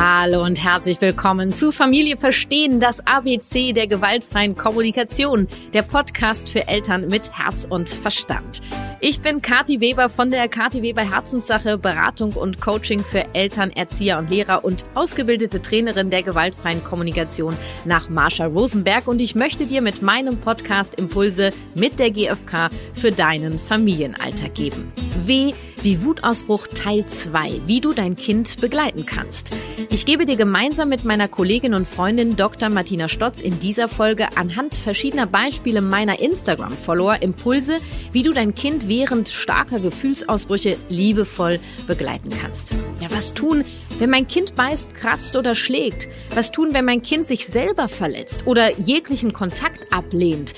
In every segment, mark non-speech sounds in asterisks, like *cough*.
Hallo und herzlich willkommen zu Familie Verstehen, das ABC der gewaltfreien Kommunikation, der Podcast für Eltern mit Herz und Verstand. Ich bin Kati Weber von der Kati Weber Herzenssache, Beratung und Coaching für Eltern, Erzieher und Lehrer und ausgebildete Trainerin der gewaltfreien Kommunikation nach Marsha Rosenberg und ich möchte dir mit meinem Podcast Impulse mit der GfK für deinen Familienalltag geben. W wie Wutausbruch Teil 2, wie du dein Kind begleiten kannst. Ich gebe dir gemeinsam mit meiner Kollegin und Freundin Dr. Martina Stotz in dieser Folge anhand verschiedener Beispiele meiner Instagram-Follower Impulse, wie du dein Kind während starker Gefühlsausbrüche liebevoll begleiten kannst. Ja, was tun, wenn mein Kind beißt, kratzt oder schlägt? Was tun, wenn mein Kind sich selber verletzt oder jeglichen Kontakt ablehnt?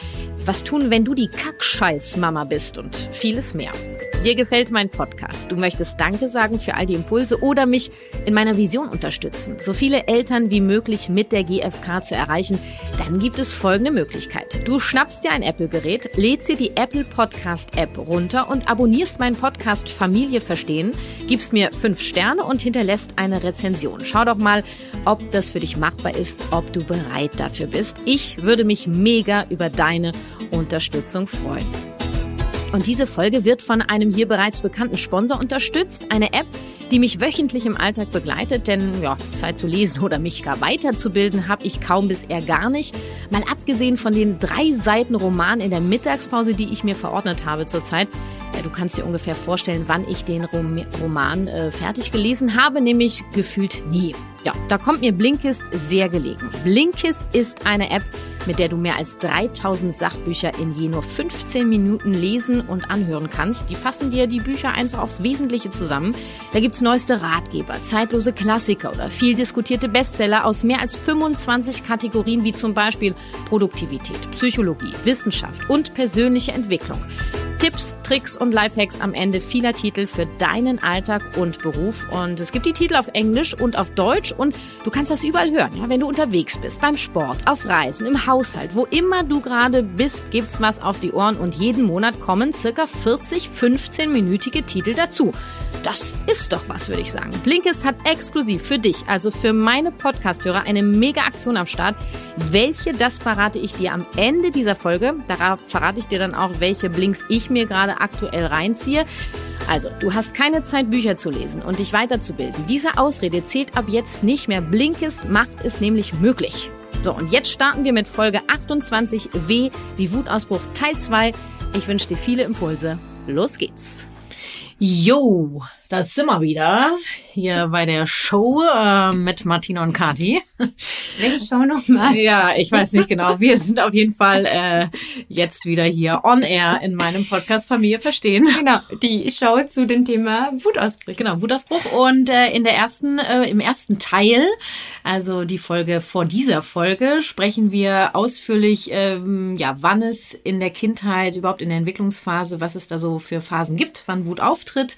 Was tun, wenn du die Kackscheiß-Mama bist und vieles mehr? Dir gefällt mein Podcast. Du möchtest Danke sagen für all die Impulse oder mich in meiner Vision unterstützen, so viele Eltern wie möglich mit der GfK zu erreichen. Dann gibt es folgende Möglichkeit. Du schnappst dir ein Apple-Gerät, lädst dir die Apple Podcast App runter und abonnierst meinen Podcast Familie verstehen, gibst mir fünf Sterne und hinterlässt eine Rezension. Schau doch mal, ob das für dich machbar ist, ob du bereit dafür bist. Ich würde mich mega über deine Unterstützung freuen. Und diese Folge wird von einem hier bereits bekannten Sponsor unterstützt, eine App, die mich wöchentlich im Alltag begleitet, denn ja, Zeit zu lesen oder mich gar weiterzubilden habe ich kaum bis eher gar nicht. Mal abgesehen von den drei Seiten Roman in der Mittagspause, die ich mir verordnet habe zurzeit. Ja, du kannst dir ungefähr vorstellen, wann ich den Roman äh, fertig gelesen habe, nämlich gefühlt nie. Ja, da kommt mir Blinkist sehr gelegen. Blinkist ist eine App, mit der du mehr als 3000 Sachbücher in je nur 15 Minuten lesen und anhören kannst. Die fassen dir die Bücher einfach aufs Wesentliche zusammen. Da gibt's neueste Ratgeber, zeitlose Klassiker oder viel diskutierte Bestseller aus mehr als 25 Kategorien wie zum Beispiel Produktivität, Psychologie, Wissenschaft und persönliche Entwicklung. Tipps, Tricks und Lifehacks am Ende vieler Titel für deinen Alltag und Beruf. Und es gibt die Titel auf Englisch und auf Deutsch und du kannst das überall hören, ja, wenn du unterwegs bist, beim Sport, auf Reisen, im Haushalt, wo immer du gerade bist, gibt's was auf die Ohren und jeden Monat kommen circa 40 15-minütige Titel dazu. Das ist doch was, würde ich sagen. Blinkist hat exklusiv für dich, also für meine Podcasthörer, eine mega Aktion am Start. Welche, das verrate ich dir am Ende dieser Folge. Da verrate ich dir dann auch, welche Blinks ich mir gerade aktuell reinziehe. Also, du hast keine Zeit, Bücher zu lesen und dich weiterzubilden. Diese Ausrede zählt ab jetzt nicht mehr. Blinkist macht es nämlich möglich. So, und jetzt starten wir mit Folge 28 W wie Wutausbruch Teil 2. Ich wünsche dir viele Impulse. Los geht's. Jo, da sind wir wieder hier bei der Show äh, mit Martina und Kati. Welche Show nochmal? Ja, ich weiß nicht genau. Wir sind auf jeden Fall äh, jetzt wieder hier on air in meinem Podcast Familie verstehen. Genau, die Show zu dem Thema Wutausbruch. Genau, Wutausbruch. Und äh, in der ersten, äh, im ersten Teil, also die Folge vor dieser Folge, sprechen wir ausführlich, ähm, ja, wann es in der Kindheit, überhaupt in der Entwicklungsphase, was es da so für Phasen gibt, wann Wut auftritt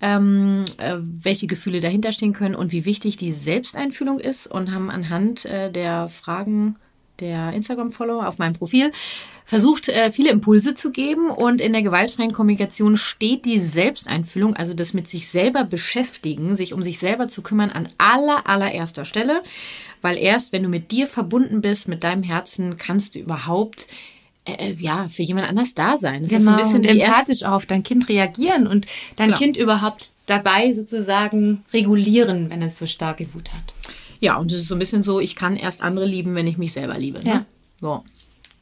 ähm, äh, welche Gefühle dahinter stehen können und wie wichtig die Selbsteinfühlung ist und haben anhand äh, der Fragen der Instagram-Follower auf meinem Profil versucht, äh, viele Impulse zu geben. Und in der gewaltfreien Kommunikation steht die Selbsteinfühlung, also das mit sich selber beschäftigen, sich um sich selber zu kümmern, an aller, allererster Stelle. Weil erst, wenn du mit dir verbunden bist, mit deinem Herzen, kannst du überhaupt äh, ja, für jemand anders da sein. Das genau, ist so ein genau, bisschen empathisch auf dein Kind reagieren und dein genau. Kind überhaupt dabei sozusagen regulieren, wenn es so starke Wut hat. Ja, und es ist so ein bisschen so, ich kann erst andere lieben, wenn ich mich selber liebe. Ne? Ja. So.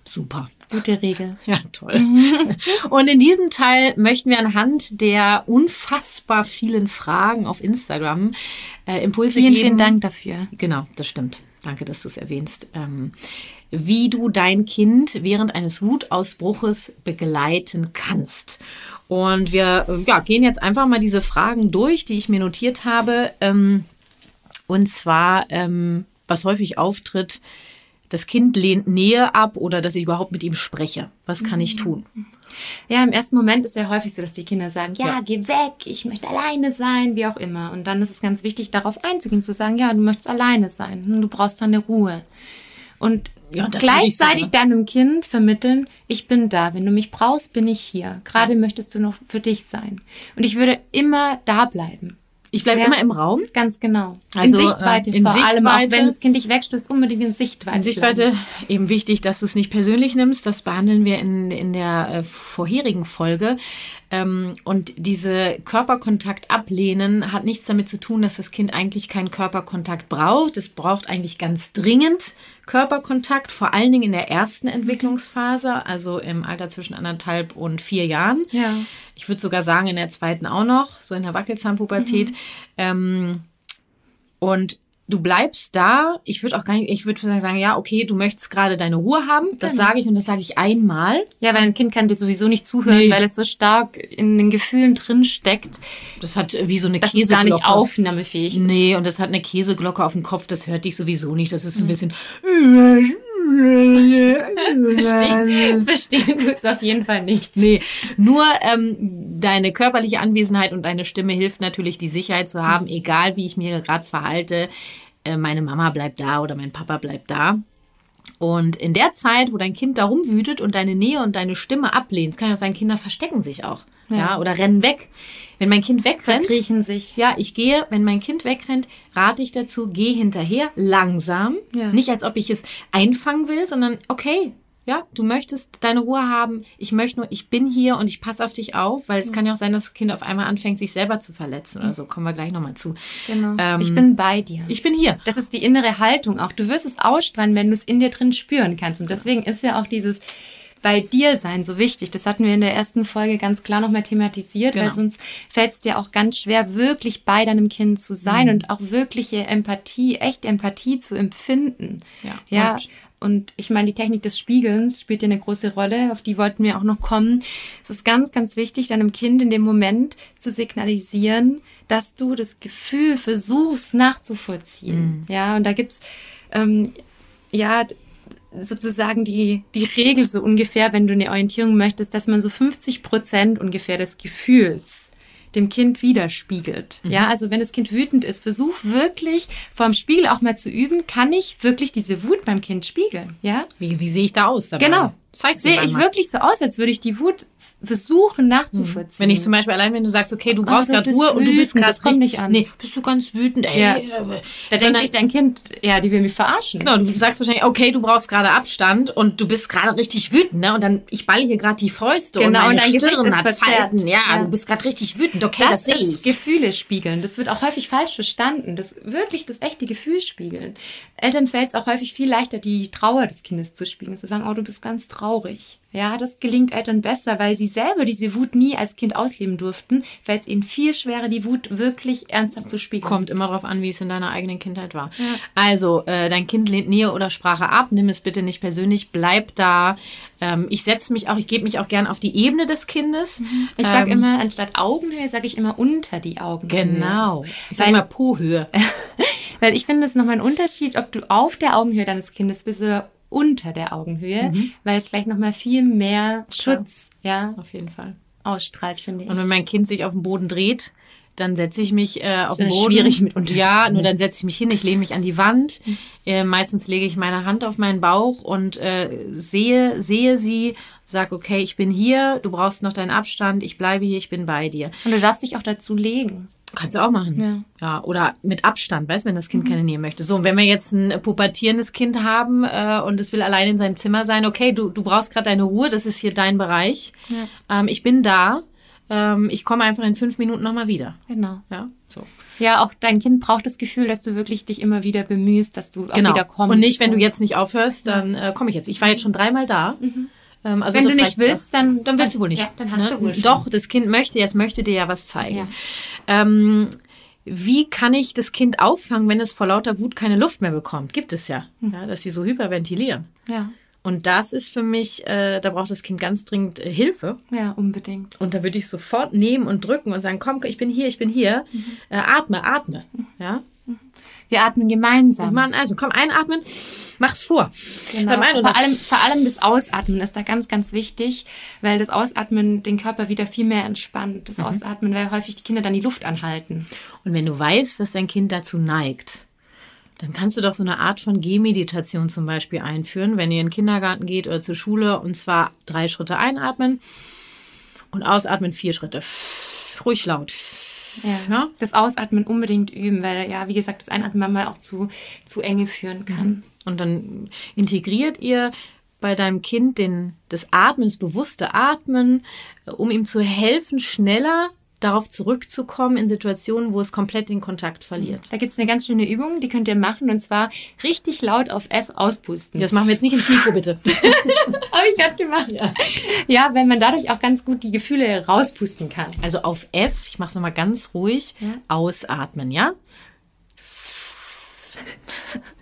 Super. Gute Regel. *laughs* Ja, toll. *laughs* Und in diesem Teil möchten wir anhand der unfassbar vielen Fragen auf Instagram äh, Impulse vielen, geben. Vielen, vielen Dank dafür. Genau, das stimmt. Danke, dass du es erwähnst. Ähm, wie du dein Kind während eines Wutausbruches begleiten kannst. Und wir ja, gehen jetzt einfach mal diese Fragen durch, die ich mir notiert habe. Ähm, und zwar, ähm, was häufig auftritt, das Kind lehnt Nähe ab oder dass ich überhaupt mit ihm spreche. Was kann ich tun? Ja, im ersten Moment ist ja häufig so, dass die Kinder sagen, ja, ja, geh weg, ich möchte alleine sein, wie auch immer. Und dann ist es ganz wichtig, darauf einzugehen, zu sagen, ja, du möchtest alleine sein, du brauchst deine Ruhe. Und ja, gleichzeitig deinem Kind vermitteln, ich bin da. Wenn du mich brauchst, bin ich hier. Gerade ja. möchtest du noch für dich sein. Und ich würde immer da bleiben. Ich bleibe Ja. immer im Raum. Ganz genau. Also, in Sichtweite äh, in vor allem, auch Sichtweite. wenn das Kind dich wegstößt, unbedingt in Sichtweite. In Sichtweite eben wichtig, dass du es nicht persönlich nimmst. Das behandeln wir in, in der äh, vorherigen Folge. Ähm, und diese Körperkontakt ablehnen hat nichts damit zu tun, dass das Kind eigentlich keinen Körperkontakt braucht. Es braucht eigentlich ganz dringend Körperkontakt, vor allen Dingen in der ersten Entwicklungsphase, also im Alter zwischen anderthalb und vier Jahren. Ja. Ich würde sogar sagen, in der zweiten auch noch, so in der Wackelzahnpubertät. Ähm, und du bleibst da. Ich würde auch gar nicht, ich würde sagen, ja, okay, du möchtest gerade deine Ruhe haben. Das Genau. sage ich und das sage ich einmal. Ja, weil ein Kind kann dir sowieso nicht zuhören, Nee. weil es so stark in den Gefühlen drin steckt, Das hat wie so eine dass es gar Käseglocke. nicht aufnahmefähig ist. Nee, und das hat eine Käseglocke auf dem Kopf, das hört dich sowieso nicht. Das ist Mhm. so ein bisschen. Verstehen, *laughs* verstehen tut's auf jeden Fall nicht. Nee, nur ähm, deine körperliche Anwesenheit und deine Stimme hilft natürlich, die Sicherheit zu haben, egal wie ich mir gerade verhalte. Äh, meine Mama bleibt da oder mein Papa bleibt da. Und in der Zeit, wo dein Kind da rumwütet und deine Nähe und deine Stimme ablehnt, kann ja auch sein, Kinder verstecken sich auch. Ja. Ja. oder rennen weg. Wenn mein Kind wegrennt, Verkriechen sich. ja, ich gehe, wenn mein Kind wegrennt, rate ich dazu, geh hinterher, langsam. Ja. Nicht als ob ich es einfangen will, sondern okay, ja, du möchtest deine Ruhe haben. Ich möchte nur, ich bin hier und ich passe auf dich auf, weil es kann ja auch sein, dass das Kind auf einmal anfängt, sich selber zu verletzen oder so. Kommen wir gleich nochmal zu. Genau. Ähm, ich bin bei dir. Ich bin hier. Das ist die innere Haltung auch. Du wirst es ausstrahlen, wenn du es in dir drin spüren kannst. Und deswegen ist ja auch dieses bei dir sein so wichtig. Das hatten wir in der ersten Folge ganz klar nochmal thematisiert, weil Genau. sonst fällt es dir auch ganz schwer, wirklich bei deinem Kind zu sein Mhm. und auch wirkliche Empathie, echte Empathie zu empfinden. Ja. ja. Und- Und ich meine, die Technik des Spiegelns spielt hier eine große Rolle, auf die wollten wir auch noch kommen. Es ist ganz, ganz wichtig, deinem Kind in dem Moment zu signalisieren, dass du das Gefühl versuchst nachzuvollziehen. Ja, und da gibt's ähm, ja sozusagen die, die Regel so ungefähr, wenn du eine Orientierung möchtest, dass man so 50 Prozent ungefähr des Gefühls dem Kind widerspiegelt. Ja, also wenn das Kind wütend ist, versuch wirklich vorm Spiegel auch mal zu üben, kann ich wirklich diese Wut beim Kind spiegeln? Ja, Wie, wie sehe ich da aus dabei? genau. Sehe ich mal. wirklich so aus, als würde ich die Wut versuchen nachzuvollziehen. Wenn ich zum Beispiel allein, wenn du sagst, okay, du brauchst du gerade Ruhe und du bist gerade das kommt nicht an. Nee, bist du ganz wütend, ey. Ja. äh, da denkt sich dein Kind, ja, die will mich verarschen. Genau, du sagst wahrscheinlich, okay, du brauchst gerade Abstand und du bist gerade richtig wütend, ne? Und dann, ich balle hier gerade die Fäuste und Genau, meine und dein Gesicht Stirn ist hat. Falten. Ja, Ja. du bist gerade richtig wütend. Okay, das, das, sehe ist ich. Gefühle spiegeln. Das wird auch häufig falsch verstanden. Das wirklich das echte Gefühl spiegeln. Eltern fällt es auch häufig viel leichter, die Trauer des Kindes zu spiegeln, zu sagen, oh, du bist ganz traurig. Ja, das gelingt Eltern besser, weil sie selber diese Wut nie als Kind ausleben durften, fällt es ihnen viel schwerer, die Wut wirklich ernsthaft zu spiegeln. Kommt immer drauf an, wie es in deiner eigenen Kindheit war. Also, äh, dein Kind lehnt Nähe oder Sprache ab. Nimm es bitte nicht persönlich. Bleib da. Ähm, ich setze mich auch, ich gebe mich auch gern auf die Ebene des Kindes. Ich sage Ähm, immer, anstatt Augenhöhe, sage ich immer unter die Augenhöhe. Genau. Ich sage Weil- immer Po-Höhe. *laughs* Weil ich finde es nochmal ein Unterschied, ob du auf der Augenhöhe deines Kindes bist oder unter der Augenhöhe, weil es gleich nochmal viel mehr Schutz ja, Auf jeden Fall. ausstrahlt, finde ich. Und wenn mein Kind sich auf den Boden dreht, dann setze ich mich äh, auf den Boden. schwierig mitunter. Ja, nur dann setze ich mich hin, ich lehne mich an die Wand. Äh, meistens lege ich meine Hand auf meinen Bauch und äh, sehe, sehe sie, sag, okay, ich bin hier, du brauchst noch deinen Abstand, ich bleibe hier, ich bin bei dir. Und du darfst dich auch dazu legen. Kannst du auch machen. Ja. Mhm. ja oder mit Abstand, weißt wenn das Kind keine Nähe möchte. So, und wenn wir jetzt ein pubertierendes Kind haben äh, und es will allein in seinem Zimmer sein, okay, du, du brauchst gerade deine Ruhe, das ist hier dein Bereich. Ähm, ich bin da. Ähm, ich komme einfach in fünf Minuten nochmal wieder. Genau. Ja, so. Ja, auch dein Kind braucht das Gefühl, dass du wirklich dich immer wieder bemühst, dass du auch Genau. wieder kommst. Und nicht, wenn du jetzt nicht aufhörst, dann äh, komme ich jetzt. Ich war jetzt schon dreimal da. Ähm, also Wenn du nicht willst, ja. dann- dann willst du wohl nicht. Ja, dann hast ne? du wohl schon. Doch, das Kind möchte, jetzt möchte dir ja was zeigen. Ja. Ähm, wie kann ich das Kind auffangen, wenn es vor lauter Wut keine Luft mehr bekommt? Gibt es ja, Hm. ja dass sie so hyperventilieren. Ja, Und das ist für mich, äh, da braucht das Kind ganz dringend äh, Hilfe. ja, unbedingt. Und da würde ich sofort nehmen und drücken und sagen, komm, ich bin hier, ich bin hier. Mhm. Äh, atme, atme. Ja. Wir atmen gemeinsam. Mann, also komm, einatmen, mach's vor. Genau. Vor, allem, vor allem das Ausatmen ist da ganz, ganz wichtig, weil das Ausatmen den Körper wieder viel mehr entspannt. Das Mhm. Ausatmen, weil häufig die Kinder dann die Luft anhalten. Und wenn du weißt, dass dein Kind dazu neigt, dann kannst du doch so eine Art von Gehmeditation zum Beispiel einführen, wenn ihr in den Kindergarten geht oder zur Schule, und zwar drei Schritte einatmen und ausatmen vier Schritte. Ruhig laut. Ja. Das Ausatmen unbedingt üben, weil ja, wie gesagt, das Einatmen manchmal auch zu, zu enge führen kann. Und dann integriert ihr bei deinem Kind den, das Atmen, das bewusste Atmen, äh, um ihm zu helfen, schneller darauf zurückzukommen in Situationen, wo es komplett den Kontakt verliert. Da gibt es eine ganz schöne Übung, die könnt ihr machen und zwar richtig laut auf F auspusten. Das machen wir jetzt nicht ins Mikro, bitte. *laughs* Habe ich gerade gemacht. Ja. ja, wenn man dadurch auch ganz gut die Gefühle rauspusten kann. Also auf F, ich mache es nochmal ganz ruhig, ja. ausatmen, ja?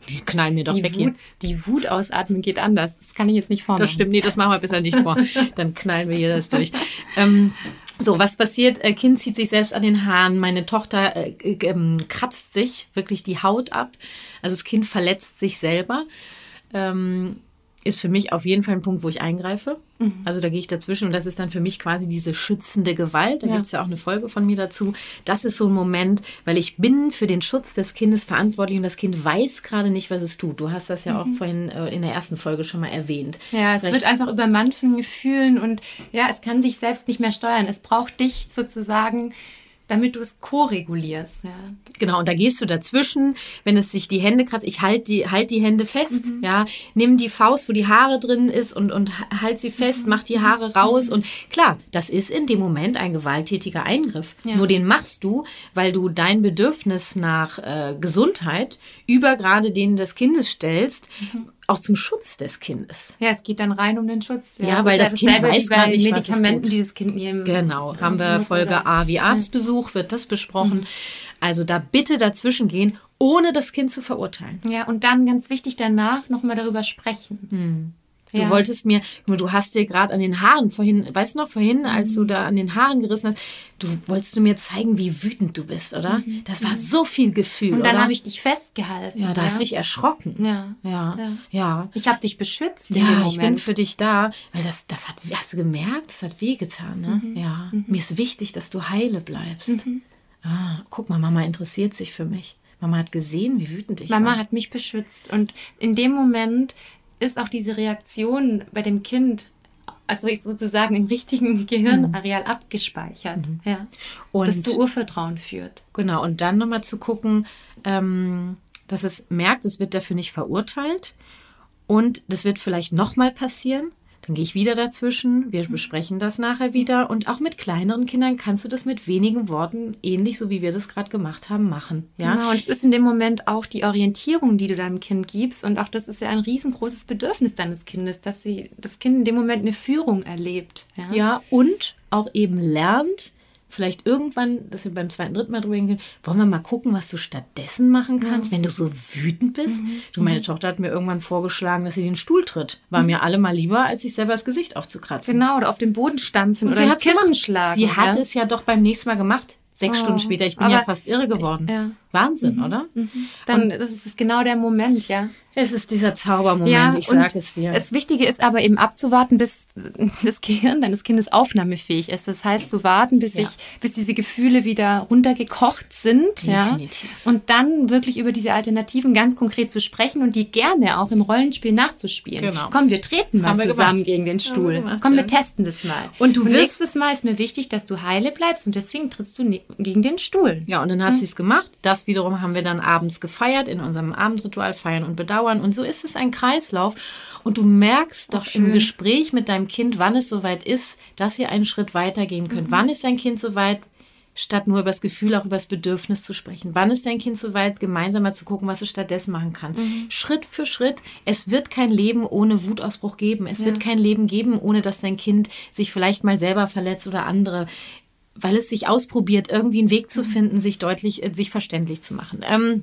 Die knallen mir doch die weg Wut, hier. Die Wut ausatmen geht anders. Das kann ich jetzt nicht vormachen. Das stimmt, nee, das machen wir besser nicht vor. *laughs* Dann knallen wir hier das durch. Ähm, so, was passiert? Äh, kind zieht sich selbst an den Haaren. Meine Tochter äh, äh, kratzt sich wirklich die Haut ab. Also das Kind verletzt sich selber. Ähm, ist für mich auf jeden Fall ein Punkt, wo ich eingreife. Mhm. Also da gehe ich dazwischen und das ist dann für mich quasi diese schützende Gewalt. Da ja. gibt es ja auch eine Folge von mir dazu. Das ist so ein Moment, weil ich bin für den Schutz des Kindes verantwortlich und das Kind weiß gerade nicht, was es tut. Du hast das ja mhm. auch vorhin äh, in der ersten Folge schon mal erwähnt. Ja, es Vielleicht. wird einfach übermannt von Gefühlen und ja, es kann sich selbst nicht mehr steuern. Es braucht dich sozusagen damit du es ko-regulierst. Ja. Genau, und da gehst du dazwischen, wenn es sich die Hände kratzt, ich halte die, halt die Hände fest, mhm. ja, nimm die Faust, wo die Haare drin ist und, und halt sie fest, mhm. mach die Haare raus mhm. und klar, das ist in dem Moment ein gewalttätiger Eingriff. Ja. Nur den machst du, weil du dein Bedürfnis nach äh, Gesundheit über gerade den des Kindes stellst, mhm auch zum Schutz des Kindes. Ja, es geht dann rein um den Schutz. Ja, ja weil das, das Kind weiß gar nicht, Medikamenten, was die das Kind nehmen. Genau, haben wir Folge A wie Arztbesuch, wird das besprochen. Mhm. Also da bitte dazwischen gehen, ohne das Kind zu verurteilen. Ja, und dann ganz wichtig danach nochmal darüber sprechen. Mhm. Du ja. wolltest mir, du hast dir gerade an den Haaren vorhin, weißt du noch, vorhin, als du mhm. da an den Haaren gerissen hast, du wolltest du mir zeigen, wie wütend du bist, oder? Mhm. Das war mhm. so viel Gefühl. Und dann habe ich dich festgehalten. Ja, da ja. hast dich erschrocken. Ja. Ja. Ja. ja. Ich habe dich beschützt. Ja, ich bin für dich da. Weil das, das hat, hast du gemerkt? Das hat wehgetan, ne? Mhm. Ja. Mhm. Mir ist wichtig, dass du heile bleibst. Mhm. Ah, guck mal, Mama interessiert sich für mich. Mama hat gesehen, wie wütend ich Mama war. Mama hat mich beschützt. Und in dem Moment ist auch diese Reaktion bei dem Kind also sozusagen im richtigen *laughs* Gehirnareal mhm. abgespeichert, mhm. ja, und das zu Urvertrauen führt. Genau, und dann nochmal zu gucken, ähm, dass es merkt, es wird dafür nicht verurteilt und das wird vielleicht nochmal passieren dann gehe ich wieder dazwischen. Wir besprechen das nachher wieder. Und auch mit kleineren Kindern kannst du das mit wenigen Worten, ähnlich so wie wir das gerade gemacht haben, machen. Ja? Genau, und es ist in dem Moment auch die Orientierung, die du deinem Kind gibst. Und auch das ist ja ein riesengroßes Bedürfnis deines Kindes, dass sie das Kind in dem Moment eine Führung erlebt. Ja, ja und auch eben lernt, vielleicht irgendwann, dass wir beim zweiten, dritten Mal drüber gehen, wollen wir mal gucken, was du stattdessen machen kannst, ja. wenn du so wütend bist. Mhm. Du, meine mhm. Tochter hat mir irgendwann vorgeschlagen, dass sie den Stuhl tritt. War mhm. mir alle mal lieber, als sich selber das Gesicht aufzukratzen. Genau, oder auf den Boden stampfen Und oder ins Kissen schlagen. Sie ja? hat es ja doch beim nächsten Mal gemacht. Sechs oh, Stunden später. Ich bin ja fast irre geworden. Ja. Wahnsinn, mhm. oder? Mhm. Dann, Und das ist genau der Moment, ja. Es ist dieser Zaubermoment, ja, ich sage es dir. Das Wichtige ist aber eben abzuwarten, bis *laughs* das Gehirn deines Kindes aufnahmefähig ist. Das heißt, zu warten, bis, ja. ich, bis diese Gefühle wieder runtergekocht sind. Definitiv. Ja? Und dann wirklich über diese Alternativen ganz konkret zu sprechen und die gerne auch im Rollenspiel nachzuspielen. Genau. Komm, wir treten mal wir zusammen gemacht. gegen den Stuhl. Gemacht, Komm, wir testen das mal. Und du und nächstes Mal ist mir wichtig, dass du heile bleibst und deswegen trittst du ne-, gegen den Stuhl. Ja, und dann hat hm? sie es gemacht. Das wiederum haben wir dann abends gefeiert in unserem Abendritual Feiern und Bedauern dauern. Und so ist es ein Kreislauf. Und du merkst doch im Gespräch mit deinem Kind, wann es soweit ist, dass ihr einen Schritt weitergehen könnt. Mhm. Wann ist dein Kind soweit, statt nur über das Gefühl, auch über das Bedürfnis zu sprechen? Wann ist dein Kind soweit, gemeinsam mal zu gucken, was es stattdessen machen kann? Mhm. Schritt für Schritt. Es wird kein Leben ohne Wutausbruch geben. Es ja. wird kein Leben geben, ohne dass dein Kind sich vielleicht mal selber verletzt oder andere weil es sich ausprobiert, irgendwie einen Weg zu mhm. finden, sich deutlich, äh, sich verständlich zu machen. Ähm,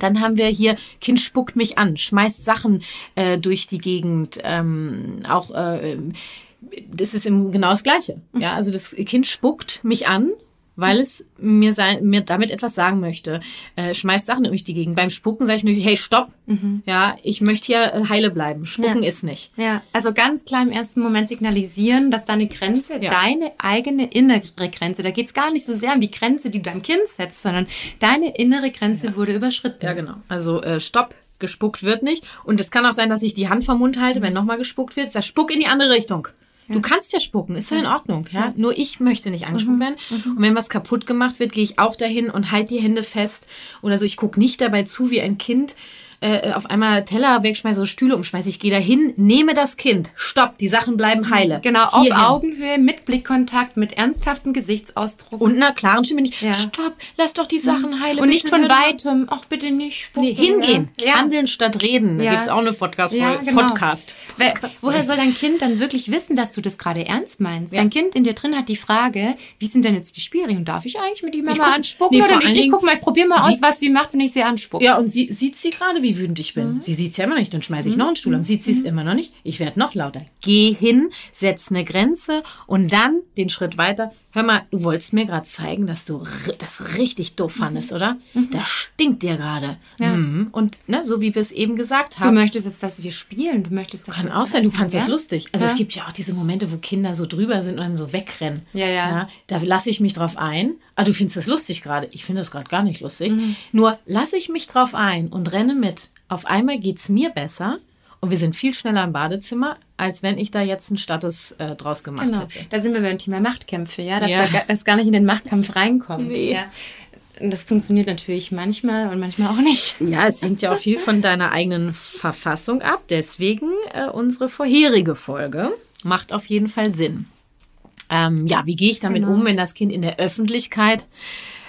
dann haben wir hier, Kind spuckt mich an, schmeißt Sachen äh, durch die Gegend, ähm, auch äh, das ist im, genau das Gleiche. Ja, also das Kind spuckt mich an weil es mir, sein, mir damit etwas sagen möchte. Äh, schmeißt Sachen durch die Gegend. Beim Spucken sage ich nur, hey, stopp. Mhm. Ja, ich möchte hier äh, heile bleiben. Spucken ja. ist nicht. Ja, also ganz klar im ersten Moment signalisieren, dass deine Grenze, ja. deine eigene innere Grenze, da geht es gar nicht so sehr um die Grenze, die du deinem Kind setzt, sondern deine innere Grenze ja. wurde überschritten. Ja, genau. Also äh, stopp, gespuckt wird nicht. Und es kann auch sein, dass ich die Hand vom Mund halte, wenn nochmal gespuckt wird. Das Spuck in die andere Richtung. Du kannst ja spucken, ist ja in Ordnung. Ja? Nur ich möchte nicht angespuckt werden. Und wenn was kaputt gemacht wird, gehe ich auch dahin und halte die Hände fest. Oder so, ich gucke nicht dabei zu, wie ein Kind äh, auf einmal Teller wegschmeiße oder Stühle umschmeiße. Ich gehe dahin, nehme das Kind. Stopp, die Sachen bleiben heile. Genau, Hierhin. auf Augenhöhe, mit Blickkontakt, mit ernsthaftem Gesichtsausdruck. Und einer klaren Stimme nicht, ja. stopp, lass doch die Sachen heile. Und nicht von weitem, ach bitte nicht spucken. Nee, hingehen, ja. handeln statt reden. Da ja. gibt's auch eine Podcast. Ja, genau. Podcast. Podcast. Woher soll dein Kind dann wirklich wissen, dass du das gerade ernst meinst? Dein Kind in dir drin hat die Frage, wie sind denn jetzt die Spielregeln? Darf ich eigentlich mit die Mama guck, anspucken nee, oder nicht? Ich guck mal, ich probiere mal aus, was sie macht, wenn ich sie anspucke. Ja, und sie, sieht sie gerade, wie wütend ich bin? Mhm. Sie sieht es ja immer noch nicht, dann schmeiße ich mhm. noch einen Stuhl um. Sieht sie es mhm. immer noch nicht? Ich werde noch lauter. Geh hin, setz eine Grenze und dann den Schritt weiter. Hör mal, du wolltest mir gerade zeigen, dass du das richtig doof mhm. fandest, oder? Mhm. Das stinkt dir gerade. Ja. Mhm. Und ne, so wie wir es eben gesagt haben. Du möchtest jetzt, dass wir spielen. Du möchtest, dass Kann auch sein, du fandest ja? das lustig. Also ja. es gibt ja auch diese Momente, wo Kinder so drüber sind und dann so wegrennen. Ja, ja. ja da lasse ich mich drauf ein. Ah, du findest das lustig gerade. Ich finde das gerade gar nicht lustig. Mhm. Nur lasse ich mich drauf ein und renne mit. Auf einmal geht es mir besser und wir sind viel schneller im Badezimmer, als wenn ich da jetzt einen Status äh, draus gemacht genau. hätte. Da sind wir beim Thema Machtkämpfe, ja, dass ja. wir das gar nicht in den Machtkampf reinkommen. Nee. Ja. Das funktioniert natürlich manchmal und manchmal auch nicht. Ja, es hängt ja auch viel von deiner eigenen Verfassung ab. Deswegen äh, unsere vorherige Folge macht auf jeden Fall Sinn. Ähm, ja, wie gehe ich damit genau. um, wenn das Kind in der Öffentlichkeit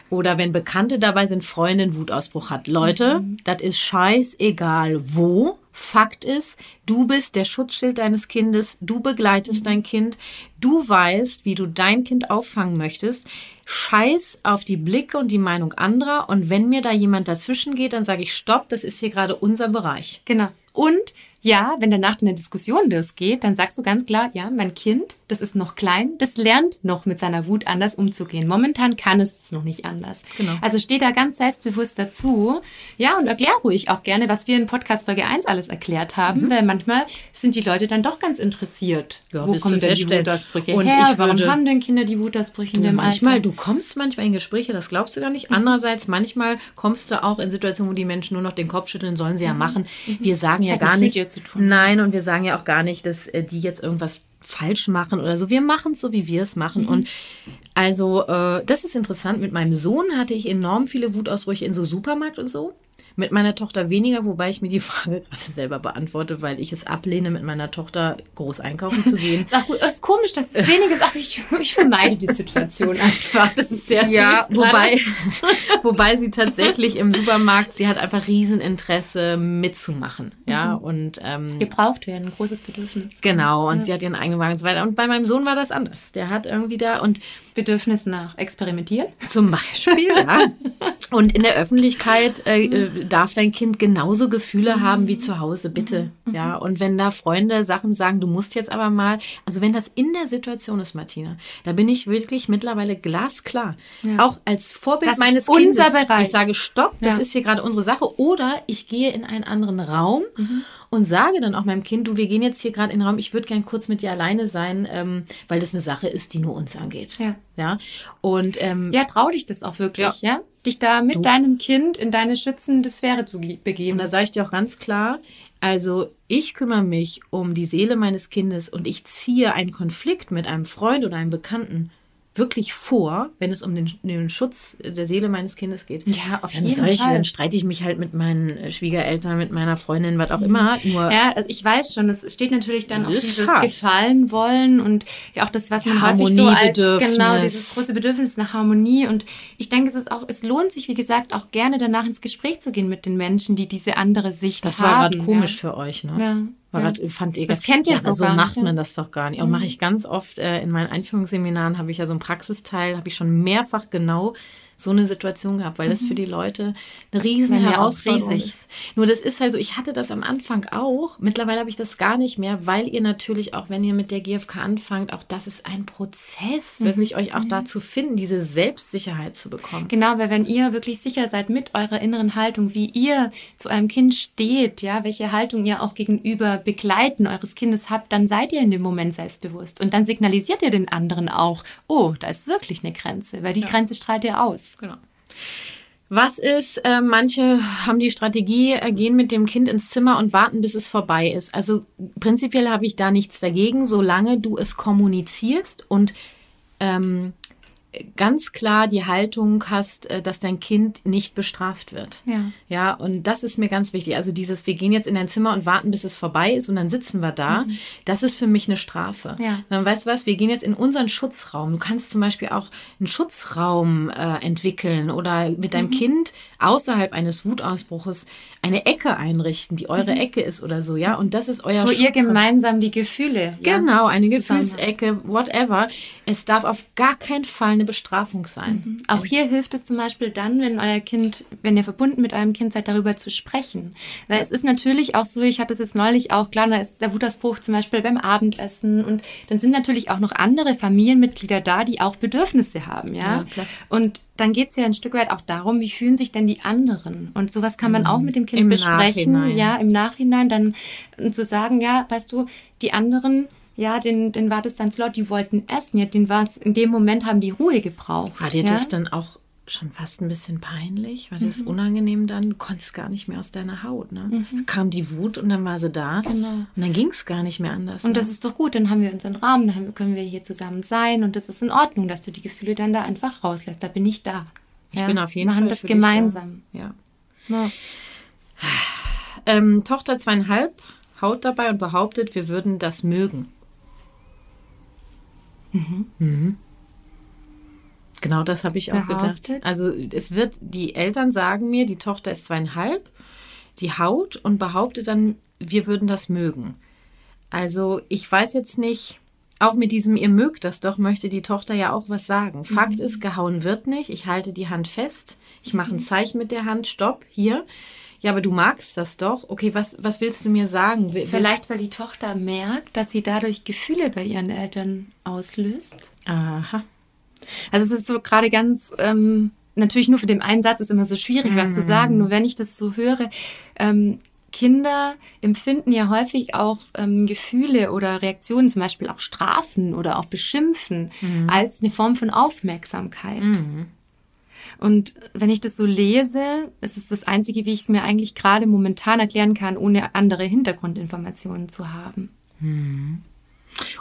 oder wenn Bekannte dabei sind, Freundin Wutausbruch hat. Leute, mhm. das ist scheißegal wo. Fakt ist, du bist der Schutzschild deines Kindes, du begleitest mhm. dein Kind, du weißt, wie du dein Kind auffangen möchtest. Scheiß auf die Blicke und die Meinung anderer und wenn mir da jemand dazwischen geht, dann sage ich Stopp, das ist hier gerade unser Bereich. Genau. Und ja, wenn danach eine Diskussion losgeht, dann sagst du ganz klar, ja, mein Kind, das ist noch klein, das lernt noch mit seiner Wut anders umzugehen. Momentan kann es noch nicht anders. Genau. Also steh da ganz selbstbewusst dazu. Ja, und erklär ruhig auch gerne, was wir in Podcast Folge 1 alles erklärt haben, mhm. weil manchmal sind die Leute dann doch ganz interessiert. Ja, Wo kommen denn die Wutausbrüche und her? Ich würde, Warum haben denn Kinder die Wutausbrüche in dem manchmal, Alter? Du kommst manchmal in Gespräche, das glaubst du gar nicht. Mhm. Andererseits, manchmal kommst du auch in Situationen, wo die Menschen nur noch den Kopf schütteln, sollen sie ja mhm. machen. Wir sagen das ja gar nicht zu tun. Nein, und wir sagen ja auch gar nicht, dass äh, die jetzt irgendwas falsch machen oder so. Wir machen es so, wie wir es machen. Mhm. Und also, äh, das ist interessant. Mit meinem Sohn hatte ich enorm viele Wutausbrüche in so Supermarkt und so. Mit meiner Tochter weniger, wobei ich mir die *laughs* Frage gerade selber beantworte, weil ich es ablehne, mit meiner Tochter groß einkaufen zu gehen. *laughs* Es ist komisch, dass es wenig ist. Ach, ich, ich vermeide die Situation *laughs* einfach. Das ist sehr Ja, wobei, wobei sie tatsächlich im Supermarkt, sie hat einfach Rieseninteresse mitzumachen. Ja, mhm. und. Ähm, Gebraucht werden, ein großes Bedürfnis. Genau, und ja. sie hat ihren eigenen Wagen und so weiter. Und bei meinem Sohn war das anders. Der hat irgendwie da und. Bedürfnis nach Experimentieren? Zum Beispiel, ja. Und in der Öffentlichkeit äh, äh darf dein Kind genauso Gefühle mhm. haben wie zu Hause, bitte. Mhm. Ja, und wenn da Freunde Sachen sagen, du musst jetzt aber mal, also wenn das in der Situation ist, Martina, da bin ich wirklich mittlerweile glasklar. Ja. Auch als Vorbild das meines Kindes. Bereich. Ich sage, stopp, das ja. ist hier gerade unsere Sache. Oder ich gehe in einen anderen Raum mhm. Und sage dann auch meinem Kind, du, wir gehen jetzt hier gerade in den Raum, ich würde gern kurz mit dir alleine sein, ähm, weil das eine Sache ist, die nur uns angeht. Ja. Ja. Und ähm, ja, trau dich das auch wirklich, ja? ja? dich da mit du. deinem Kind in deine schützende Sphäre zu begeben. Und da sage ich dir auch ganz klar, also ich kümmere mich um die Seele meines Kindes und ich ziehe einen Konflikt mit einem Freund oder einem Bekannten wirklich vor, wenn es um den, den, Schutz der Seele meines Kindes geht. Ja, auf dann jeden ich, Fall. Dann streite ich mich halt mit meinen äh, Schwiegereltern, mit meiner Freundin, was auch immer. Nur ja, also ich weiß schon, es steht natürlich dann auch dieses hart. Gefallen wollen und ja auch das, was man ja, häufig so als genau dieses große Bedürfnis nach Harmonie. Und ich denke, es ist auch, es lohnt sich, wie gesagt, auch gerne danach ins Gespräch zu gehen mit den Menschen, die diese andere Sicht das haben. Das war gerade komisch ja. für euch, ne? Ja. War ja. grad, fand ihr das kennt ihr ja, so macht man das doch gar nicht. Auch mhm. mache ich ganz oft äh, in meinen Einführungsseminaren habe ich ja so einen Praxisteil, habe ich schon mehrfach genau so eine Situation gehabt, weil das für mhm. die Leute eine riesen ja, Herausforderung ist. Nur das ist halt so, ich hatte das am Anfang auch. Mittlerweile habe ich das gar nicht mehr, weil ihr natürlich auch, wenn ihr mit der GfK anfangt, auch das ist ein Prozess, mhm. wirklich euch auch mhm. dazu finden, diese Selbstsicherheit zu bekommen. Genau, weil wenn ihr wirklich sicher seid mit eurer inneren Haltung, wie ihr zu einem Kind steht, ja, welche Haltung ihr auch gegenüber Begleiten eures Kindes habt, dann seid ihr in dem Moment selbstbewusst und dann signalisiert ihr den anderen auch, oh, da ist wirklich eine Grenze, weil die ja. Grenze strahlt ihr aus. Genau. Was ist, äh, manche haben die Strategie, äh, gehen mit dem Kind ins Zimmer und warten, bis es vorbei ist. Also prinzipiell habe ich da nichts dagegen, solange du es kommunizierst und ähm, ganz klar die Haltung hast, äh, dass dein Kind nicht bestraft wird. Ja. Ja, und das ist mir ganz wichtig. Also dieses, wir gehen jetzt in dein Zimmer und warten, bis es vorbei ist und dann sitzen wir da, mhm. das ist für mich eine Strafe. Ja. Dann weißt du was, wir gehen jetzt in unseren Schutzraum. Du kannst zum Beispiel auch einen Schutzraum äh, entwickeln oder mit deinem mhm. Kind außerhalb eines Wutausbruches eine Ecke einrichten, die eure mhm. Ecke ist oder so, ja. Und das ist euer Wo Schutzraum. ihr gemeinsam die Gefühle. Genau, eine Gefühlsecke, whatever. Es darf auf gar keinen Fall eine Bestrafung sein. Mhm. Auch hier hilft es zum Beispiel dann, wenn euer Kind, wenn ihr verbunden mit eurem Kind seid, darüber zu sprechen. Weil es ist natürlich auch so, ich hatte es jetzt neulich auch, klar, da ist der Wutausbruch zum Beispiel beim Abendessen und dann sind natürlich auch noch andere Familienmitglieder da, die auch Bedürfnisse haben, ja. ja und dann geht es ja ein Stück weit auch darum, wie fühlen sich denn die anderen? Und sowas kann man auch mhm. mit dem Kind Im besprechen, Nachhinein. ja, im Nachhinein dann zu sagen, ja, weißt du, die anderen ja, den, den war das dann laut, die wollten essen. Ja, den war in dem Moment haben die Ruhe gebraucht. War dir ja? das dann auch schon fast ein bisschen peinlich? War das mhm. unangenehm dann? Du konntest gar nicht mehr aus deiner Haut, ne? Mhm. Kam die Wut und dann war sie da. Genau. Und dann ging es gar nicht mehr anders. Und ne? das ist doch gut, dann haben wir unseren Rahmen, dann können wir hier zusammen sein und das ist in Ordnung, dass du die Gefühle dann da einfach rauslässt. Da bin ich da. Ich ja? bin auf jeden wir Fall. machen das gemeinsam. Da. Ja. ja. Ähm, Tochter zweieinhalb haut dabei und behauptet, wir würden das mögen. Mhm. Mhm. Genau das habe ich auch Behauptet. gedacht. Also es wird, die Eltern sagen mir, die Tochter ist zweieinhalb, die haut und behauptet dann, wir würden das mögen. Also ich weiß jetzt nicht, auch mit diesem ihr mögt das doch, möchte die Tochter ja auch was sagen. Fakt mhm. ist, gehauen wird nicht. Ich halte die Hand fest. Ich mache ein mhm. Zeichen mit der Hand. Stopp, hier ja, aber du magst das doch. Okay, was, was willst du mir sagen? Vielleicht, weil die Tochter merkt, dass sie dadurch Gefühle bei ihren Eltern auslöst. Aha. Also es ist so gerade ganz, ähm, natürlich nur für den einen Satz ist immer so schwierig, was zu sagen. Mhm. Nur wenn ich das so höre, ähm, Kinder empfinden ja häufig auch ähm, Gefühle oder Reaktionen, zum Beispiel auch Strafen oder auch Beschimpfen, mhm. als eine Form von Aufmerksamkeit. Mhm. Und wenn ich das so lese, ist es das Einzige, wie ich es mir eigentlich gerade momentan erklären kann, ohne andere Hintergrundinformationen zu haben. Hm.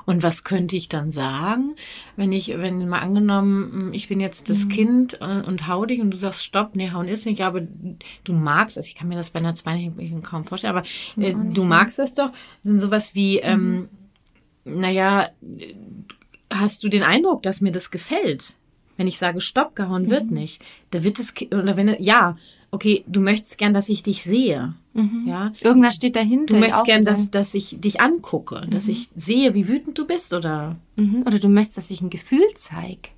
Und was könnte ich dann sagen, wenn ich, wenn mal angenommen, ich bin jetzt das mhm. Kind und, und hau dich und du sagst, stopp, nee, hauen ist nicht, aber du magst es, ich kann mir das bei einer Zweijährigen kaum vorstellen, aber äh, du magst es doch, sind sowas wie, ähm, mhm. naja, hast du den Eindruck, dass mir das gefällt? Wenn ich sage, stopp, gehauen wird mhm. nicht, da wird es, oder wenn, ja, okay, du möchtest gern, dass ich dich sehe. Mhm. Ja. Irgendwas steht dahinter. Du möchtest gern, dass, dass ich dich angucke, mhm. dass ich sehe, wie wütend du bist, oder? Mhm. Oder du möchtest, dass ich ein Gefühl zeige.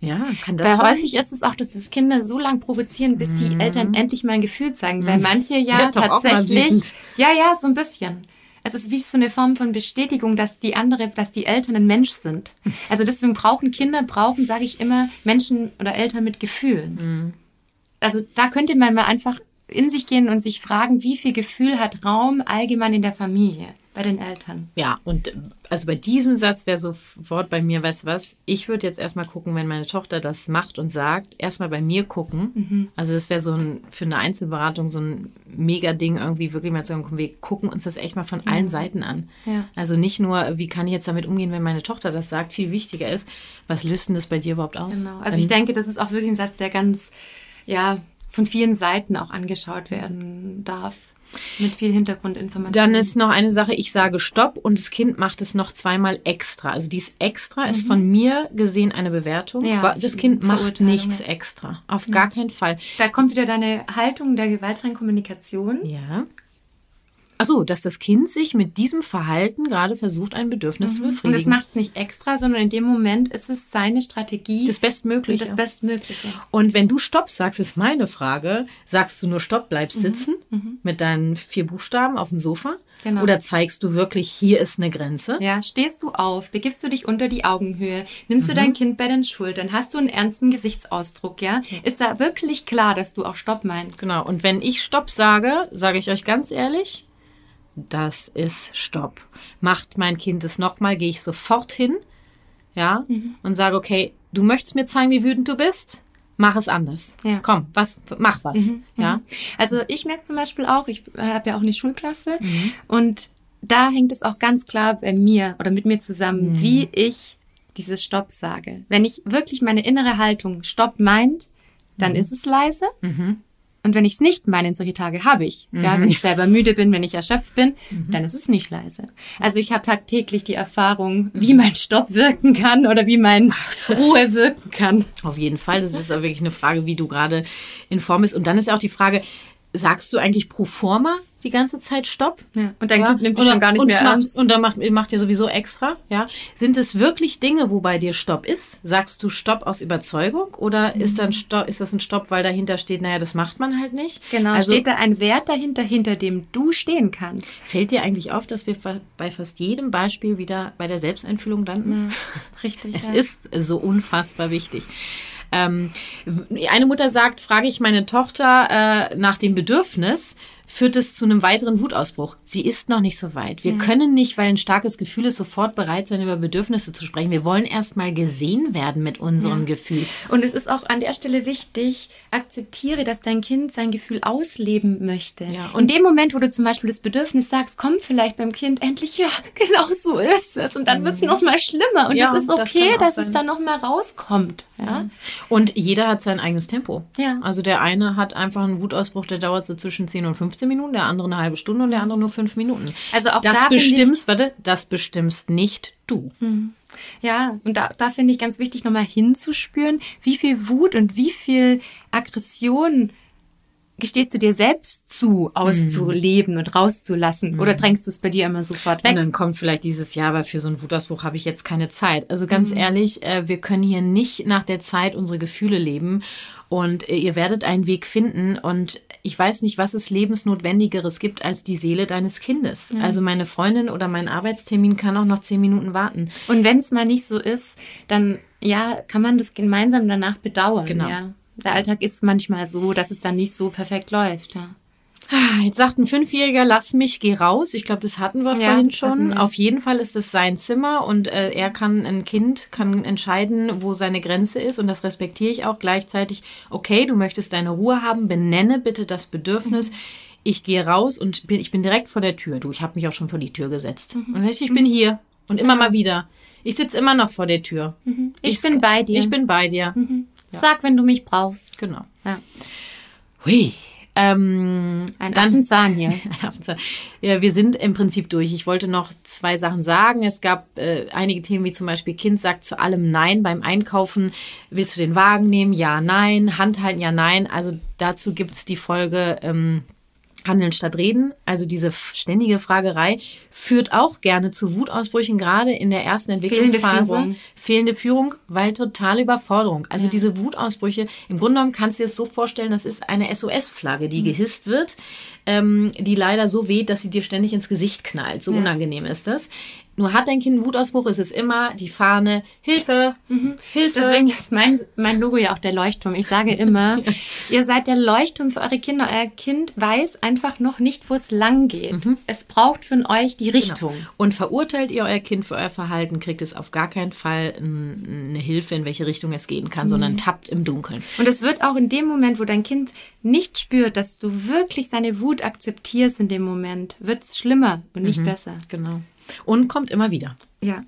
Ja, kann das Weil sein? häufig ist es auch, dass das Kinder so lange provozieren, bis die mhm. Eltern endlich mal ein Gefühl zeigen. Weil mhm. manche ja tatsächlich. Ja, ja, so ein bisschen es ist wie so eine Form von Bestätigung, dass die andere, dass die Eltern ein Mensch sind. Also deswegen brauchen Kinder, brauchen, sage ich immer, Menschen oder Eltern mit Gefühlen. Mhm. Also da könnte man mal einfach in sich gehen und sich fragen, wie viel Gefühl hat Raum allgemein in der Familie? Bei den Eltern. Ja, und also bei diesem Satz wäre sofort bei mir, weißt du was, ich würde jetzt erstmal gucken, wenn meine Tochter das macht und sagt, erstmal bei mir gucken. Mhm. Also das wäre so ein, für eine Einzelberatung so ein Mega-Ding, irgendwie wirklich mal zu sagen, wir gucken uns das echt mal von allen Seiten an. Ja. Also nicht nur, wie kann ich jetzt damit umgehen, wenn meine Tochter das sagt, viel wichtiger ist, was löst denn das bei dir überhaupt aus? Genau. Also ich denke, das ist auch wirklich ein Satz, der ganz, ja, von vielen Seiten auch angeschaut werden darf. Mit viel Hintergrundinformation. Dann ist noch eine Sache, ich sage Stopp und das Kind macht es noch zweimal extra. Also dies extra ist mhm. von mir gesehen eine Bewertung. Ja, das Kind macht nichts extra. Auf ja. gar keinen Fall. Da kommt wieder deine Haltung der gewaltfreien Kommunikation. Ja. Achso, dass das Kind sich mit diesem Verhalten gerade versucht, ein Bedürfnis mhm. zu befriedigen. Und das macht es nicht extra, sondern in dem Moment ist es seine Strategie. Das Bestmögliche. Das Bestmögliche. Und wenn du Stopp sagst, ist meine Frage, sagst du nur Stopp, bleibst mhm. sitzen mhm. mit deinen vier Buchstaben auf dem Sofa? Genau. Oder zeigst du wirklich, hier ist eine Grenze? Ja, stehst du auf, begibst du dich unter die Augenhöhe, nimmst du mhm. dein Kind bei den Schultern, hast du einen ernsten Gesichtsausdruck, ja? Ist da wirklich klar, dass du auch Stopp meinst? Genau. Und wenn ich Stopp sage, sage ich euch ganz ehrlich, das ist Stopp. Macht mein Kind es nochmal, gehe ich sofort hin, ja, mhm. und sage, okay, du möchtest mir zeigen, wie wütend du bist? mach es anders. Ja. Komm, was, mach was. Mhm, ja. Mhm. Also ich merke zum Beispiel auch, ich habe ja auch eine Schulklasse mhm. und da hängt es auch ganz klar bei mir oder mit mir zusammen, mhm. wie ich dieses Stopp sage. Wenn ich wirklich meine innere Haltung Stopp meint, dann mhm. ist es leise. Und wenn ich es nicht meine, solche Tage habe ich. Mhm. Ja, wenn ich selber müde bin, wenn ich erschöpft bin, mhm. dann ist es nicht leise. Also ich habe tagtäglich die Erfahrung, wie mein Stopp wirken kann oder wie mein *laughs* Ruhe wirken kann. Auf jeden Fall. Das ist wirklich eine Frage, wie du gerade in Form bist. Und dann ist auch die Frage, sagst du eigentlich pro forma die ganze Zeit Stopp? Ja. Und dein ja? Nimmt dich schon gar nicht mehr macht, ernst. Und dann macht, macht ihr sowieso extra, ja? Sind es wirklich Dinge, wo bei dir Stopp ist? Sagst du Stopp aus Überzeugung? Oder mhm. ist dann Stopp, ist das ein Stopp, weil dahinter steht, naja, das macht man halt nicht? Genau. Also, steht da ein Wert dahinter, hinter dem du stehen kannst? Fällt dir eigentlich auf, dass wir bei fast jedem Beispiel wieder bei der Selbsteinfühlung landen? Ja, *laughs* richtig. es ja. ist so unfassbar wichtig. Ähm, eine Mutter sagt, frage ich meine Tochter äh, nach dem Bedürfnis, führt es zu einem weiteren Wutausbruch. Sie ist noch nicht so weit. Wir ja. können nicht, weil ein starkes Gefühl ist, sofort bereit sein, über Bedürfnisse zu sprechen. Wir wollen erst mal gesehen werden mit unserem ja. Gefühl. Und es ist auch an der Stelle wichtig, akzeptiere, dass dein Kind sein Gefühl ausleben möchte. Ja. Und in dem Moment, wo du zum Beispiel das Bedürfnis sagst, kommt vielleicht beim Kind endlich, ja, *laughs* genau so ist es. Und dann mhm. wird es noch mal schlimmer. Und ja, es ist okay, das dass es dann noch mal rauskommt. Ja? Und jeder hat sein eigenes Tempo. Ja. Also der eine hat einfach einen Wutausbruch, der dauert so zwischen 10 und 15 15 Minuten, der andere eine halbe Stunde und der andere nur fünf Minuten. Also auch das da bestimmst, warte, das bestimmst nicht du. Hm. Ja, und da, da finde ich ganz wichtig, nochmal hinzuspüren, wie viel Wut und wie viel Aggression gestehst du dir selbst zu, auszuleben mhm. und rauszulassen? Mhm. Oder drängst du es bei dir immer sofort weg? Und dann kommt vielleicht dieses Jahr, aber für so einen Wutausbruch habe ich jetzt keine Zeit. Also ganz mhm. ehrlich, äh, wir können hier nicht nach der Zeit unsere Gefühle leben. Und äh, ihr werdet einen Weg finden. Und ich weiß nicht, was es lebensnotwendigeres gibt als die Seele deines Kindes. Ja. Also meine Freundin oder mein Arbeitstermin kann auch noch zehn Minuten warten. Und wenn es mal nicht so ist, dann ja, kann man das gemeinsam danach bedauern. Genau. Ja. Der Alltag ist manchmal so, dass es dann nicht so perfekt läuft. Ja. Jetzt sagt ein Fünfjähriger, lass mich, geh raus. Ich glaube, das hatten wir ja, vorhin schon. Auf jeden Fall ist es sein Zimmer und äh, er kann, ein Kind kann entscheiden, wo seine Grenze ist und das respektiere ich auch gleichzeitig. Okay, du möchtest deine Ruhe haben, benenne bitte das Bedürfnis. Mhm. Ich gehe raus und bin, ich bin direkt vor der Tür. Du, ich habe mich auch schon vor die Tür gesetzt. Mhm. Und ich, ich bin hier und immer mal wieder. Ich sitze immer noch vor der Tür. Mhm. Ich, ich, bin bei dir. Ich bin bei dir. Mhm. Ja. Sag, wenn du mich brauchst. Genau. Ja. Hui. Ähm, ein Affenzahn *laughs* hier. ein Affenzahn. Ja, wir sind im Prinzip durch. Ich wollte noch zwei Sachen sagen. Es gab äh, einige Themen, wie zum Beispiel Kind sagt zu allem Nein beim Einkaufen. Willst du den Wagen nehmen? Ja, nein. Hand halten? Ja, nein. Also dazu gibt's die Folge ähm, Handeln statt Reden, also diese ständige Fragerei, führt auch gerne zu Wutausbrüchen, gerade in der ersten Entwicklungsphase. Fehlende Führung, Fehlende Führung weil totale Überforderung. Also ja. diese Wutausbrüche, im Grunde genommen kannst du dir das so vorstellen, das ist eine SOS-Flagge, die mhm. gehisst wird, ähm, die leider so weht, dass sie dir ständig ins Gesicht knallt. So ja. unangenehm ist das. Nur hat dein Kind einen Wutausbruch, ist es immer die Fahne, Hilfe, mhm. Hilfe. Deswegen ist mein, mein Logo ja auch der Leuchtturm. Ich sage immer, *laughs* ihr seid der Leuchtturm für eure Kinder. Euer Kind weiß einfach noch nicht, wo es lang geht. Mhm. Es braucht von euch die genau. Richtung. Genau. Und verurteilt ihr euer Kind für euer Verhalten, kriegt es auf gar keinen Fall eine Hilfe, in welche Richtung es gehen kann, mhm. sondern tappt im Dunkeln. Und es wird auch in dem Moment, wo dein Kind nicht spürt, dass du wirklich seine Wut akzeptierst in dem Moment, wird es schlimmer und nicht mhm. besser. Genau. Und kommt immer wieder. Ja.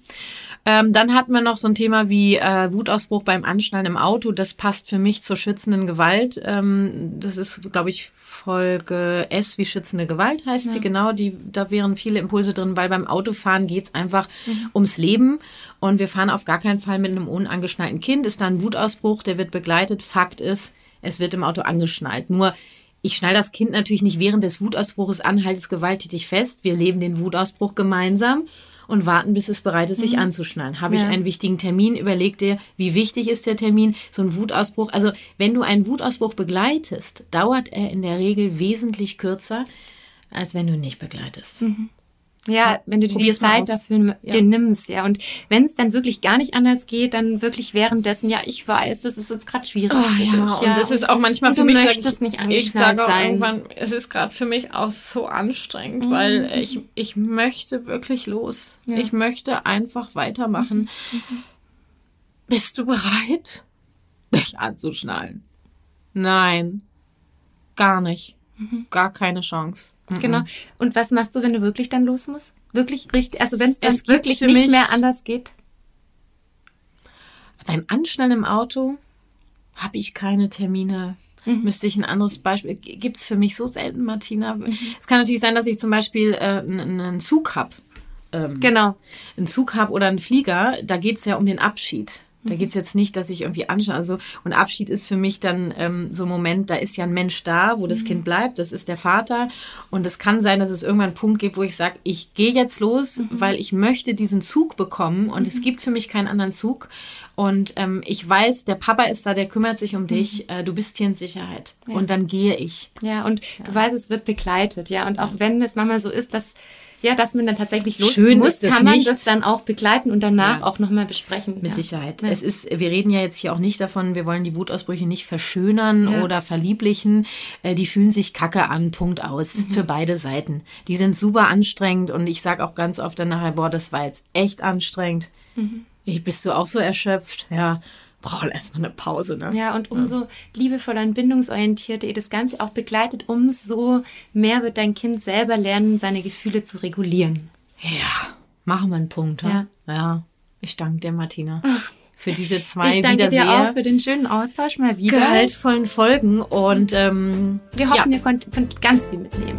Ähm, dann hatten wir noch so ein Thema wie äh, Wutausbruch beim Anschnallen im Auto. Das passt für mich zur schützenden Gewalt. Ähm, das ist, glaube ich, Folge S wie schützende Gewalt heißt ja. sie. Genau, die, da wären viele Impulse drin, weil beim Autofahren geht's einfach mhm. ums Leben. Und wir fahren auf gar keinen Fall mit einem unangeschnallten Kind. Ist da ein Wutausbruch, der wird begleitet. Fakt ist, es wird im Auto angeschnallt. Nur ich schnall das Kind natürlich nicht während des Wutausbruches anhaltes gewalttätig fest. Wir leben den Wutausbruch gemeinsam und warten, bis es bereit ist, sich mhm. anzuschnallen. Habe ja. ich einen wichtigen Termin? Überleg dir, wie wichtig ist der Termin? So ein Wutausbruch. Also, wenn du einen Wutausbruch begleitest, dauert er in der Regel wesentlich kürzer, als wenn du ihn nicht begleitest. Mhm. Ja, wenn du dir die Zeit dafür ja. nimmst, ja. Und wenn es dann wirklich gar nicht anders geht, dann wirklich währenddessen, ja, ich weiß, das ist jetzt gerade schwierig. Oh, ja, ja, und das ist auch manchmal und für mich. Möchtest ich, nicht ich sage auch sein. irgendwann, es ist gerade für mich auch so anstrengend, mhm. weil ich, ich möchte wirklich los. Ja. Ich möchte einfach weitermachen. Mhm. Bist du bereit? *laughs* dich anzuschnallen. Nein, gar nicht. Mhm. Gar keine Chance. Mhm. Genau. Und was machst du, wenn du wirklich dann los musst? Wirklich richtig, also wenn es dann wirklich nicht mehr anders geht? Beim Anschnallen im Auto habe ich keine Termine. Mhm. Müsste ich ein anderes Beispiel. Gibt es für mich so selten, Martina. Mhm. Es kann natürlich sein, dass ich zum Beispiel äh, einen Zug habe. Ähm, genau. Einen Zug habe oder einen Flieger. Da geht es ja um den Abschied. Da geht's jetzt nicht, dass ich irgendwie anschaue. Also, und Abschied ist für mich dann ähm, so ein Moment, da ist ja ein Mensch da, wo das mhm. Kind bleibt, das ist der Vater. Und es kann sein, dass es irgendwann einen Punkt gibt, wo ich sage, ich gehe jetzt los, mhm. weil ich möchte diesen Zug bekommen und mhm. es gibt für mich keinen anderen Zug. Und ähm, ich weiß, der Papa ist da, der kümmert sich um dich, mhm. äh, du bist hier in Sicherheit. Ja. Und dann gehe ich. Ja, und ja. du weißt, es wird begleitet, ja. Und auch wenn es manchmal so ist, dass ja, dass man dann tatsächlich los Schön muss, kann man nicht. das dann auch begleiten und danach ja. auch nochmal besprechen. Mit ja. Sicherheit. Ja. Es ist, wir reden ja jetzt hier auch nicht davon, wir wollen die Wutausbrüche nicht verschönern oder verlieblichen. Äh, die fühlen sich kacke an, Punkt aus. Mhm. Für beide Seiten. Die sind super anstrengend und ich sage auch ganz oft dann nachher, boah, das war jetzt echt anstrengend. Mhm. Bist du auch so erschöpft? Ja brauchen erstmal eine Pause. Ne? Ja, und umso ja. liebevoller und bindungsorientierter ihr das Ganze auch begleitet, umso mehr wird dein Kind selber lernen, seine Gefühle zu regulieren. Ja, machen wir einen Punkt. Ja. ja. Ich danke dir, Martina. Für diese zwei ich danke dir auch für den schönen Austausch mal wieder. Gehaltvollen Folgen und ähm, wir hoffen, ja. ihr könnt, könnt ganz viel mitnehmen.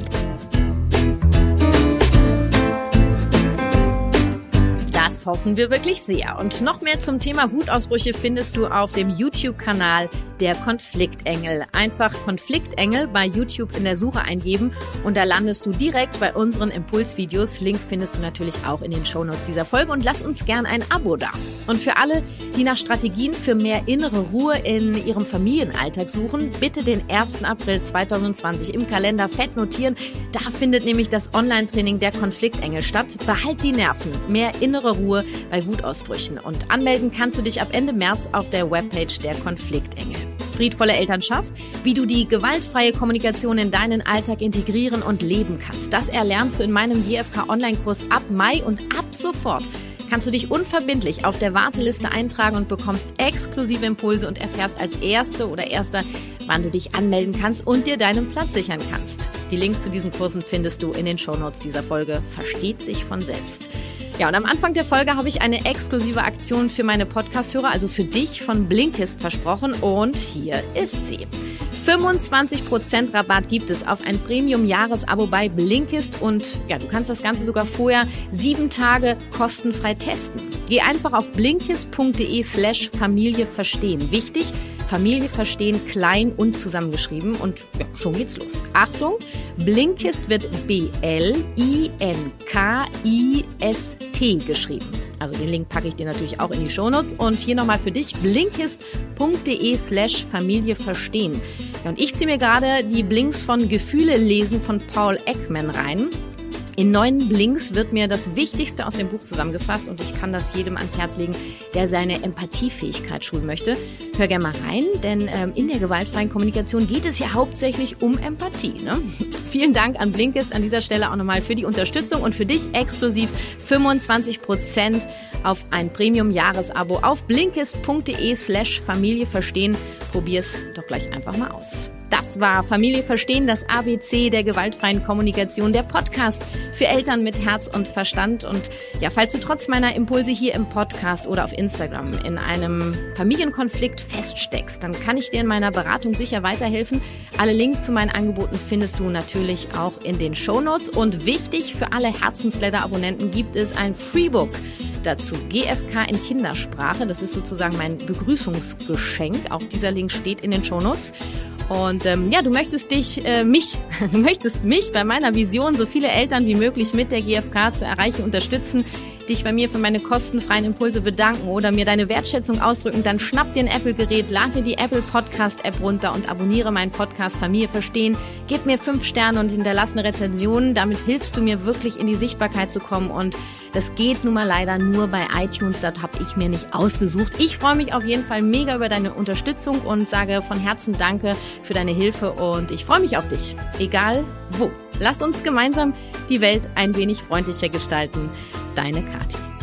Das hoffen wir wirklich sehr. Und noch mehr zum Thema Wutausbrüche findest du auf dem YouTube-Kanal der Konfliktengel. Einfach Konfliktengel bei YouTube in der Suche eingeben und da landest du direkt bei unseren Impulsvideos. Link findest du natürlich auch in den Shownotes dieser Folge und lass uns gern ein Abo da. Und für alle, die nach Strategien für mehr innere Ruhe in ihrem Familienalltag suchen, bitte den 1. April 2020 im Kalender fett notieren. Da findet nämlich das Online-Training der Konfliktengel statt. Behalt die Nerven. Mehr innere Ruhe bei Wutausbrüchen. Und anmelden kannst du dich ab Ende März auf der Webpage der Konfliktengel. Friedvolle Elternschaft, wie du die gewaltfreie Kommunikation in deinen Alltag integrieren und leben kannst. Das erlernst du in meinem GFK Online-Kurs ab Mai und ab sofort kannst du dich unverbindlich auf der Warteliste eintragen und bekommst exklusive Impulse und erfährst als Erste oder Erster, wann du dich anmelden kannst und dir deinen Platz sichern kannst. Die Links zu diesen Kursen findest du in den Shownotes dieser Folge. Versteht sich von selbst. Ja, und am Anfang der Folge habe ich eine exklusive Aktion für meine Podcast-Hörer, also für dich von Blinkist versprochen und hier ist sie. 25% Rabatt gibt es auf ein Premium-Jahresabo bei Blinkist und ja, du kannst das Ganze sogar vorher sieben Tage kostenfrei testen. Geh einfach auf blinkist.de slash Familie verstehen. Wichtig, Familie verstehen, klein und zusammengeschrieben. Und ja, schon geht's los. Achtung, Blinkist wird B-L-I-N-K-I-S-T geschrieben. Also den Link packe ich dir natürlich auch in die Shownotes. Und hier nochmal für dich, blinkist.de slash Familie verstehen. Ja, und ich ziehe mir gerade die Blinks von Gefühle lesen von Paul Ekman rein. In neun Blinks wird mir das Wichtigste aus dem Buch zusammengefasst und ich kann das jedem ans Herz legen, der seine Empathiefähigkeit schulen möchte. Hör gerne mal rein, denn ähm, in der gewaltfreien Kommunikation geht es ja hauptsächlich um Empathie. Ne? *laughs* Vielen Dank an Blinkist an dieser Stelle auch nochmal für die Unterstützung und für dich exklusiv 25% auf ein Premium-Jahresabo auf blinkist.de slash Familie verstehen. Probier's doch gleich einfach mal aus. Das war Familie verstehen, das ABC der gewaltfreien Kommunikation, der Podcast für Eltern mit Herz und Verstand. Und ja, falls du trotz meiner Impulse hier im Podcast oder auf Instagram in einem Familienkonflikt feststeckst, dann kann ich dir in meiner Beratung sicher weiterhelfen. Alle Links zu meinen Angeboten findest du natürlich auch in den Show Notes. Und wichtig für alle Herzensletter-Abonnenten gibt es ein Freebook dazu. GFK in Kindersprache. Das ist sozusagen mein Begrüßungsgeschenk. Auch dieser Link steht in den Show Notes. Und ähm, ja, du möchtest dich, äh, mich, *laughs* du möchtest mich bei meiner Vision, so viele Eltern wie möglich mit der GfK zu erreichen, unterstützen, dich bei mir für meine kostenfreien Impulse bedanken oder mir deine Wertschätzung ausdrücken, dann schnapp dir ein Apple-Gerät, lad dir die Apple Podcast-App runter und abonniere meinen Podcast Familie verstehen. Gib mir fünf Sterne und hinterlass eine Rezension. Damit hilfst du mir wirklich in die Sichtbarkeit zu kommen und das geht nun mal leider nur bei iTunes, das habe ich mir nicht ausgesucht. Ich freue mich auf jeden Fall mega über deine Unterstützung und sage von Herzen Danke für deine Hilfe und ich freue mich auf dich, egal wo. Lass uns gemeinsam die Welt ein wenig freundlicher gestalten. Deine Kathi.